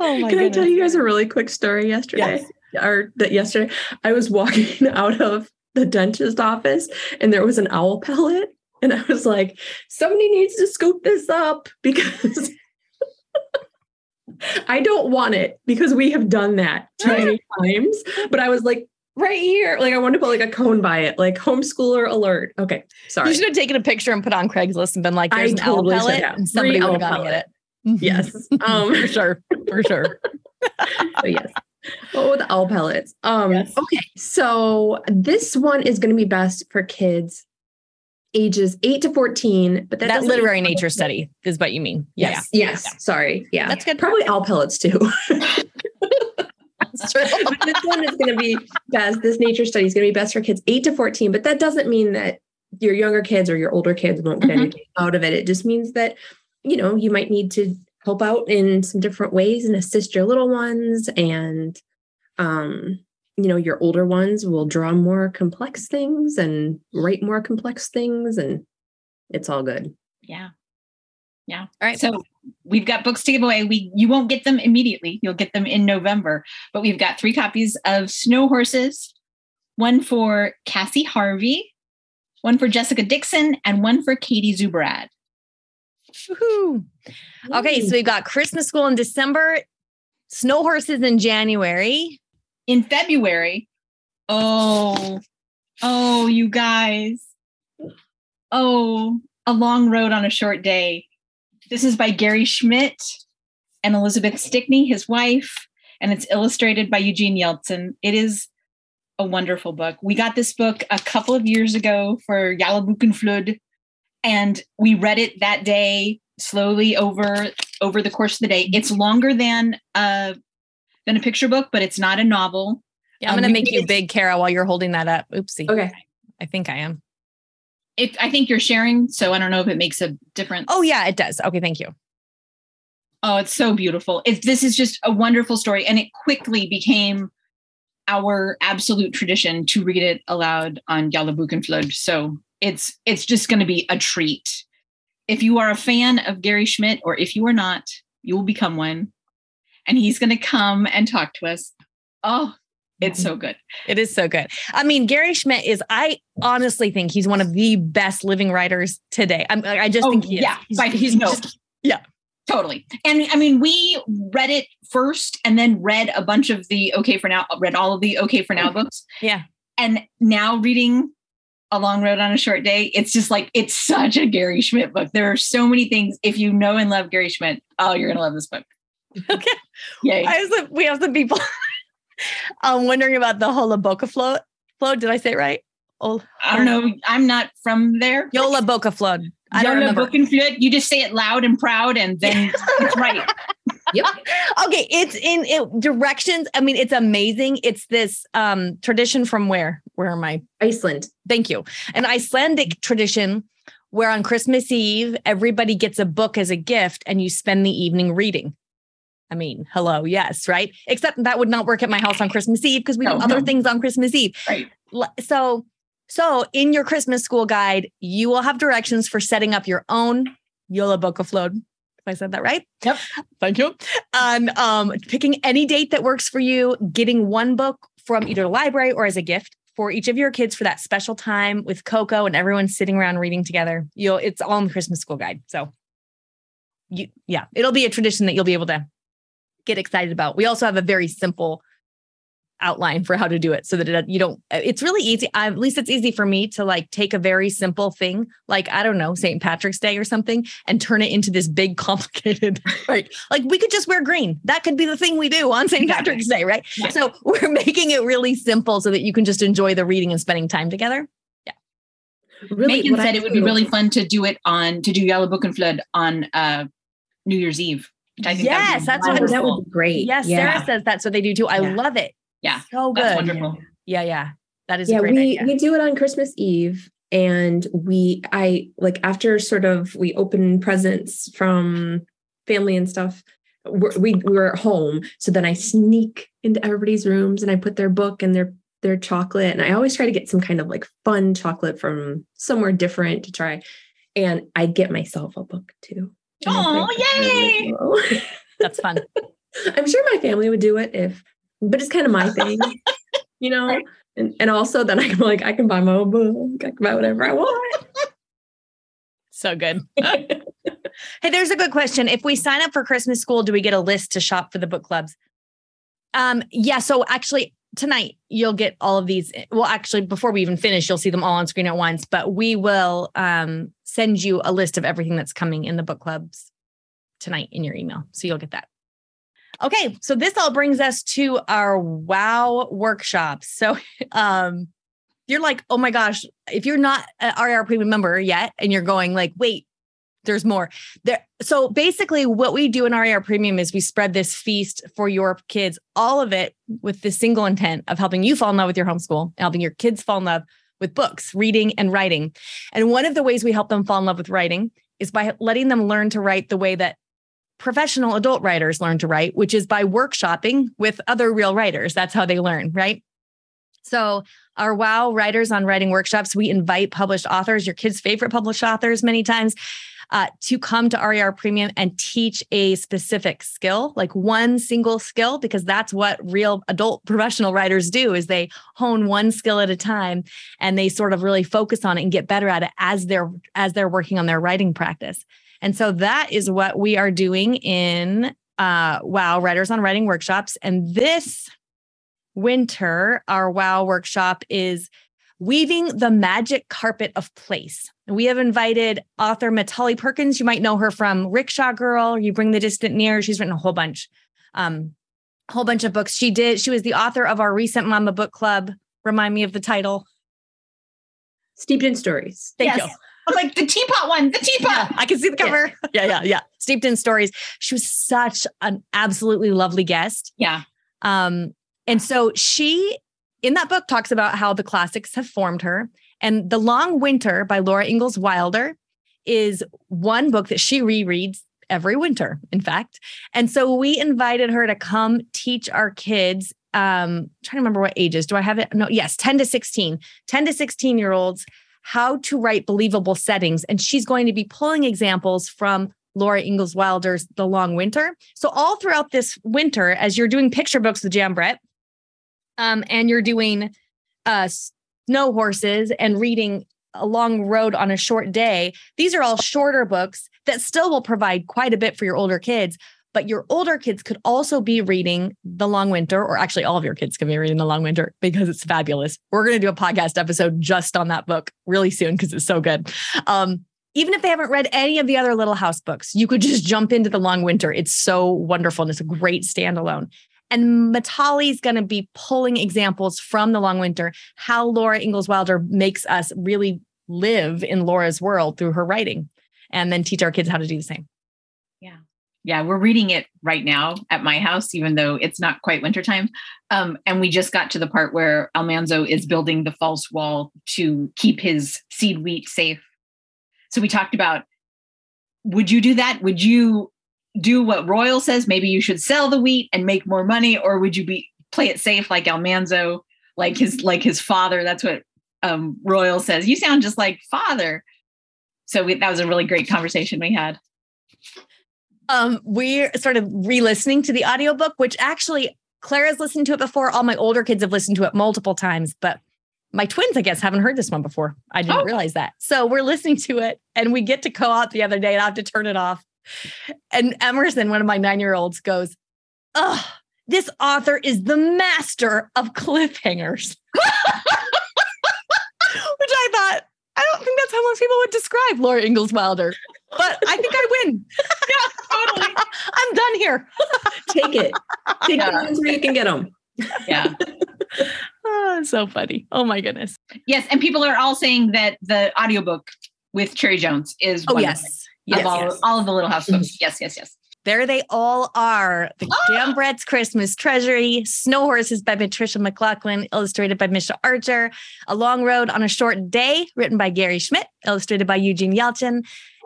oh my Can goodness. I tell you guys a really quick story yesterday? Yes. Or that yesterday I was walking out of the dentist office and there was an owl pellet and I was like, somebody needs to scoop this up because I don't want it because we have done that too many times. But I was like, right here, like I want to put like a cone by it, like homeschooler alert. Okay, sorry. You should have taken a picture and put on Craigslist and been like, "There's I an totally owl pellet," and somebody would have get it. Yes. Um, for sure. For sure. so yes. Oh, with owl pellets. Um, yes. Okay. So this one is going to be best for kids ages 8 to 14 but that, that literary nature study is what you mean yes yeah. yes yeah. sorry yeah that's good probably all pellets too this one is going to be best this nature study is going to be best for kids 8 to 14 but that doesn't mean that your younger kids or your older kids won't get mm-hmm. anything out of it it just means that you know you might need to help out in some different ways and assist your little ones and um you know your older ones will draw more complex things and write more complex things and it's all good. Yeah. Yeah. All right. So we've got books to give away. We you won't get them immediately. You'll get them in november. But we've got three copies of snow horses one for cassie harvey one for jessica dixon and one for katie zubrad Woo-hoo. Okay, so we've got Christmas school in December, snow horses in January. In February, oh, oh, you guys. Oh, a long road on a short day. This is by Gary Schmidt and Elizabeth Stickney, his wife, and it's illustrated by Eugene Yelchin. It is a wonderful book. We got this book a couple of years ago for Jólabókaflóð and we read it that day slowly over over the course of the day. It's longer than uh than a picture book, but it's not a novel. Yeah, I'm um, gonna make you big, Kara, while you're holding that up. Oopsie. Okay. I think I am. If I think you're sharing, so I don't know if it makes a difference. Oh yeah, it does. Okay, thank you. Oh, it's so beautiful. It, this is just a wonderful story, and it quickly became our absolute tradition to read it aloud on Jólabókaflóð. So it's it's just going to be a treat. If you are a fan of Gary Schmidt, or if you are not, you will become one. And he's going to come and talk to us. Oh, it's so good. It is so good. I mean, Gary Schmidt is, I honestly think he's one of the best living writers today. I'm, i just oh, think he yeah, is. He's, he's no. Just, yeah. Totally. And I mean, we read it first and then read a bunch of the OK for Now, read all of the OK for Now mm. books. Yeah. And now reading a long road on a short day it's just like it's such a gary schmidt book there are so many things if you know and love gary schmidt oh you're gonna love this book okay yeah we have some people um wondering about the hola boca float float did i say it right oh i don't know i'm not from there yola boca float I don't remember. You just say it loud and proud, and then it's right. yep. Okay, it's in it, directions. I mean, it's amazing. It's this um tradition from where? Where am I? Iceland. Thank you. An Icelandic tradition where on Christmas Eve everybody gets a book as a gift, and you spend the evening reading. I mean, hello, yes, right? Except that would not work at my house on Christmas Eve because we no, do other no. things on Christmas Eve. Right. So so, in your Christmas school guide, you will have directions for setting up your own Yola Boca Float. If I said that right? Yep. Thank you. And um, picking any date that works for you, getting one book from either the library or as a gift for each of your kids for that special time with Coco and everyone sitting around reading together. You'll it's all in the Christmas school guide. So you yeah, it'll be a tradition that you'll be able to get excited about. We also have a very simple outline for how to do it so that it, you don't it's really easy. At least it's easy for me to like take a very simple thing like i don't know st patrick's day or something and turn it into this big complicated right like we could just wear green. That could be the thing we do on st patrick's day right? Yeah. so we're making it really simple so that you can just enjoy the reading and spending time together. Yeah. Really, megan said I it would be really fun to do it on to do yellow book and flood on uh new year's eve yes, that's what that would be great. Yes, yeah. Sarah says that's what they do too. I yeah. love it. Yeah. So good. wonderful. Yeah, yeah. That is yeah, we, idea. We do it on Christmas Eve. And we I like after sort of we open presents from family and stuff. We're, we were at home. So then I sneak into everybody's rooms and I put their book and their their chocolate. And I always try to get some kind of like fun chocolate from somewhere different to try. And I get myself a book too. Oh, yay! That's fun. I'm sure my family would do it if but it's kind of my thing, you know. And and also then I can like I can buy my own book, I can buy whatever I want. So good. hey, there's a good question. If we sign up for Christmas school, do we get a list to shop for the book clubs? Um, yeah. So actually, tonight you'll get all of these. Well, actually, before we even finish, you'll see them all on screen at once. But we will um, send you a list of everything that's coming in the book clubs tonight in your email. So you'll get that. Okay, so this all brings us to our wow workshops. So um you're like, oh my gosh, if you're not an RAR premium member yet and you're going like, wait, there's more there. So basically, what we do in RAR Premium is we spread this feast for your kids, all of it with the single intent of helping you fall in love with your homeschool, helping your kids fall in love with books, reading, and writing. And one of the ways we help them fall in love with writing is by letting them learn to write the way that professional adult writers learn to write, which is by workshopping with other real writers. That's how they learn, right? So, our WOW Writers on Writing workshops, we invite published authors, your kids' favorite published authors, many times, uh, to come to RAR Premium and teach a specific skill, like one single skill, because that's what real adult professional writers do is they hone one skill at a time and they sort of really focus on it and get better at it as they're as they're working on their writing practice. And so that is what we are doing in uh, Wow Writers on Writing workshops. And this winter, our Wow workshop is weaving the magic carpet of place. We have invited author Mitali Perkins. You might know her from Rickshaw Girl. You Bring the Distant Near. She's written a whole bunch, um, a whole bunch of books. She did. She was the author of our recent Mama Book Club. Remind me of the title. Steeped in Stories. Thank yes. you. I'm like the teapot one, the teapot. Yeah, I can see the cover. Yeah. yeah, yeah, yeah. Steeped in Stories. She was such an absolutely lovely guest. Yeah. Um, and so she in that book talks about how the classics have formed her. And The Long Winter by Laura Ingalls Wilder is one book that she rereads every winter, in fact. And so we invited her to come teach our kids. Um, trying to remember what ages. Do I have it? No, yes, 10 to 16, 10 to 16 year olds, how to write believable settings. And she's going to be pulling examples from Laura Ingalls Wilder's The Long Winter. So all throughout this winter, as you're doing picture books with Jan Brett, um, and you're doing uh, snow horses and reading a long road on a short day, these are all shorter books that still will provide quite a bit for your older kids. But your older kids could also be reading The Long Winter, or actually, all of your kids can be reading The Long Winter because it's fabulous. We're going to do a podcast episode just on that book really soon because it's so good. Um, even if they haven't read any of the other Little House books, you could just jump into The Long Winter. It's so wonderful and it's a great standalone. And Mitali's going to be pulling examples from the long winter, how Laura Ingalls Wilder makes us really live in Laura's world through her writing, and then teach our kids how to do the same. Yeah. Yeah, we're reading it right now at my house, even though it's not quite wintertime. Um, and we just got to the part where Almanzo is building the false wall to keep his seed wheat safe. So we talked about would you do that? Would you do what Royal says? Maybe you should sell the wheat and make more money, or would you be play it safe like Almanzo, like his like his father? That's what um, Royal says. You sound just like father. So we, that was a really great conversation we had. Um, we started re-listening to the audiobook, which actually Clara's listened to it before. All my older kids have listened to it multiple times, but my twins, I guess, haven't heard this one before. I didn't oh. realize that. So we're listening to it and we get to co-op the other day and I have to turn it off and Emerson, one of my nine year olds, goes, Oh, this author is the master of cliffhangers. Which I thought, I don't think that's how most people would describe Laura Ingalls Wilder, but I think I win. yeah, totally. I'm done here. Take it. Take yeah. the ones where you can get them. Yeah. oh, so funny. Oh my goodness. Yes. And people are all saying that the audiobook with Cherry Jones is oh, yes. Yes, of all, yes. all of the Little House books. Yes, yes, yes. There they all are. The ah! oh! Jan Brett's Christmas Treasury, Snow Horses by Patricia MacLachlan, illustrated by Micha Archer, A Long Road on a Short Day, written by Gary Schmidt, illustrated by Eugene Yelchin,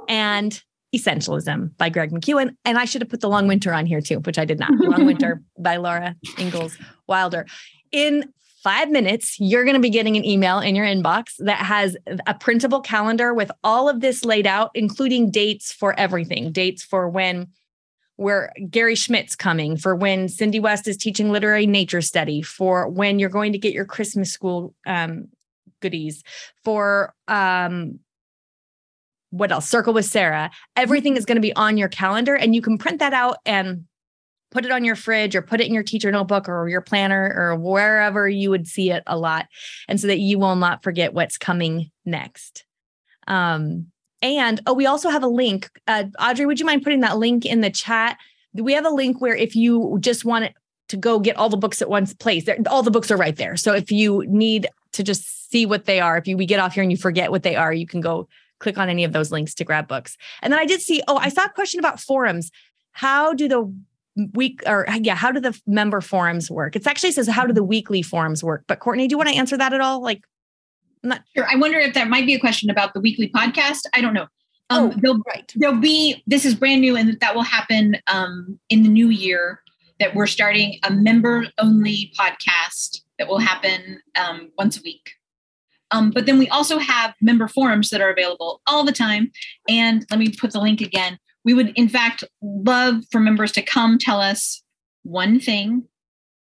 and Essentialism by Greg McKeown. And I should have put The Long Winter on here too, which I did not. Long Winter by Laura Ingalls Wilder. In five minutes, you're going to be getting an email in your inbox that has a printable calendar with all of this laid out, including dates for everything dates for when where Gary Schmidt's coming, for when Cindy West is teaching literary nature study, for when you're going to get your Christmas school um, goodies, for um, what else? Circle with Sarah. Everything is going to be on your calendar, and you can print that out and put it on your fridge or put it in your teacher notebook or your planner or wherever you would see it a lot and so that you will not forget what's coming next um, And oh, we also have a link. Uh, Audrey, would you mind putting that link in the chat? We have a link where if you just want to go get all the books at one place, all the books are right there. So if you need to just see what they are, if you we get off here and you forget what they are, you can go click on any of those links to grab books. And then I did see, oh, I saw a question about forums. How do the week or yeah, how do the member forums work? It actually says how do the weekly forums work? But Courtney, do you want to answer that at all? Like I'm not sure. I wonder if that might be a question about the weekly podcast. I don't know. Um, oh, there'll, right. There'll be this is brand new, and that will happen um, in the new year. That we're starting a member only podcast that will happen um, once a week. Um, but then we also have member forums that are available all the time. And let me put the link again. We would, in fact, love for members to come tell us one thing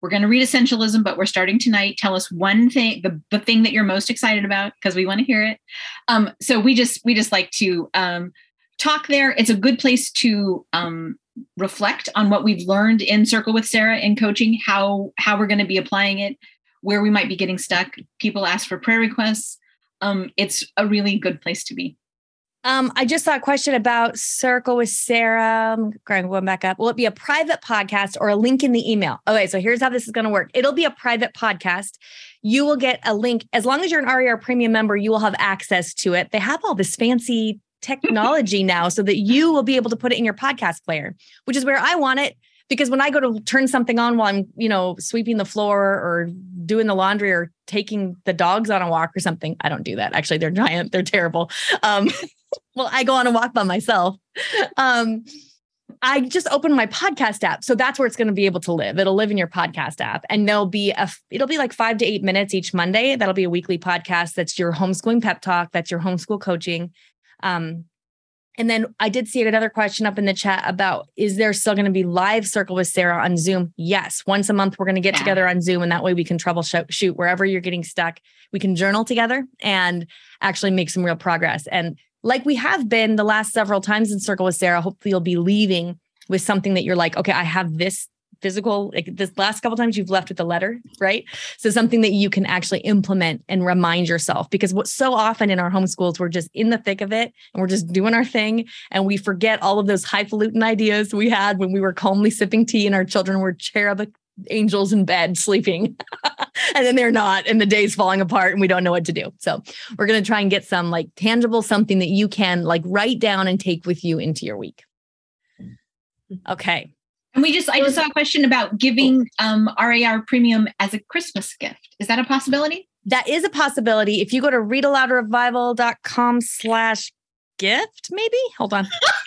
we're going to read essentialism, but we're starting tonight. Tell us one thing, the, the thing that you're most excited about, because we want to hear it. Um, so we just we just like to um, talk there. It's a good place to um, reflect on what we've learned in Circle with Sarah in coaching, how how we're going to be applying it, where we might be getting stuck. People ask for prayer requests. Um, it's a really good place to be. Um, I just saw a question about Circle with Sarah. I'm going back up. Will it be a private podcast or a link in the email? Okay, so here's how this is going to work. It'll be a private podcast. You will get a link as long as you're an RAR premium member. You will have access to it. They have all this fancy technology now, so that you will be able to put it in your podcast player, which is where I want it because when I go to turn something on while I'm, you know, sweeping the floor or doing the laundry or taking the dogs on a walk or something, I don't do that. Actually, they're giant, they're terrible. Um, well, I go on a walk by myself. Um, I just opened my podcast app. So that's where it's going to be able to live. It'll live in your podcast app and there'll be a, it'll be like five to eight minutes each Monday. That'll be a weekly podcast. That's your homeschooling pep talk. That's your homeschool coaching. Um, and then I did see another question up in the chat about is there still going to be live circle with Sarah on Zoom? Yes. Once a month, we're going to get yeah. together on Zoom and that way we can troubleshoot wherever you're getting stuck. We can journal together and actually make some real progress. And like we have been the last several times in Circle with Sarah, hopefully you'll be leaving with something that you're like, okay, I have this physical like this last couple times you've left with a letter right? So something that you can actually implement and remind yourself because what so often in our homeschools we're just in the thick of it and we're just doing our thing and we forget all of those highfalutin ideas we had when we were calmly sipping tea and our children were cherub angels in bed sleeping and then they're not and the day's falling apart and we don't know what to do. So we're going to try and get some like tangible something that you can like write down and take with you into your week. Hmm. Okay and we just i just saw a question about giving um rar premium as a christmas gift. Is that a possibility? That is a possibility. If you go to readaloudrevival.com slash gift maybe? Hold on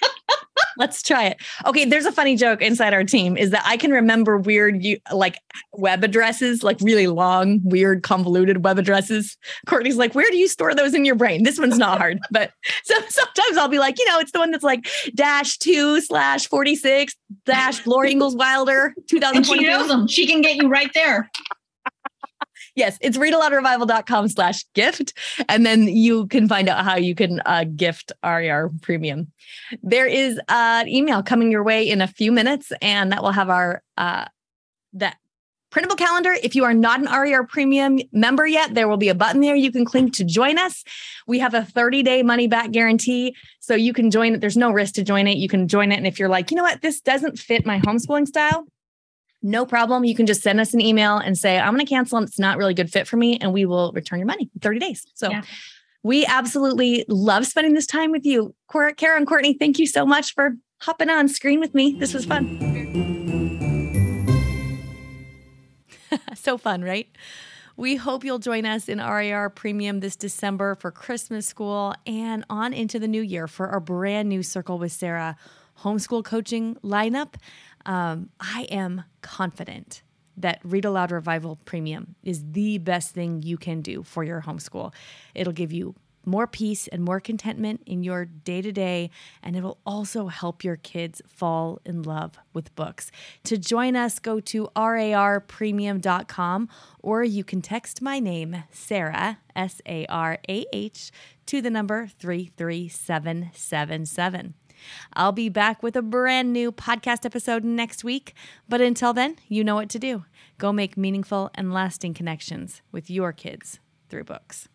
Let's try it. Okay, there's a funny joke inside our team is that I can remember weird you like web addresses, like really long, weird, convoluted web addresses. Courtney's like, where do you store those in your brain? This one's not hard, but so sometimes I'll be like, you know, it's the one that's like dash two slash 46 dash Laura Ingalls Wilder 2022. she knows them. She can get you right there yes, it's readaloudrevival.com slash gift. And then you can find out how you can uh, gift RAR Premium. There is an email coming your way in a few minutes, and that will have our uh, that printable calendar. If you are not an RAR Premium member yet, there will be a button there you can click to join us. We have a 30 day money back guarantee. So you can join it. There's no risk to join it. You can join it. And if you're like, you know what, this doesn't fit my homeschooling style, no problem. You can just send us an email and say, I'm going to cancel and it's not really a good fit for me. And we will return your money in 30 days. So yeah. we absolutely love spending this time with you. Kara and Courtney, thank you so much for hopping on screen with me. This was fun. so fun, right? We hope you'll join us in RAR Premium this December for Christmas school and on into the new year for our brand new Circle with Sarah homeschool coaching lineup um, I am confident that Read Aloud Revival Premium is the best thing you can do for your homeschool. It'll give you more peace and more contentment in your day to day, and it will also help your kids fall in love with books. To join us, go to rarpremium.com or you can text my name, Sarah, S A R A H, to the number 33777. I'll be back with a brand new podcast episode next week. But until then, you know what to do. Go make meaningful and lasting connections with your kids through books.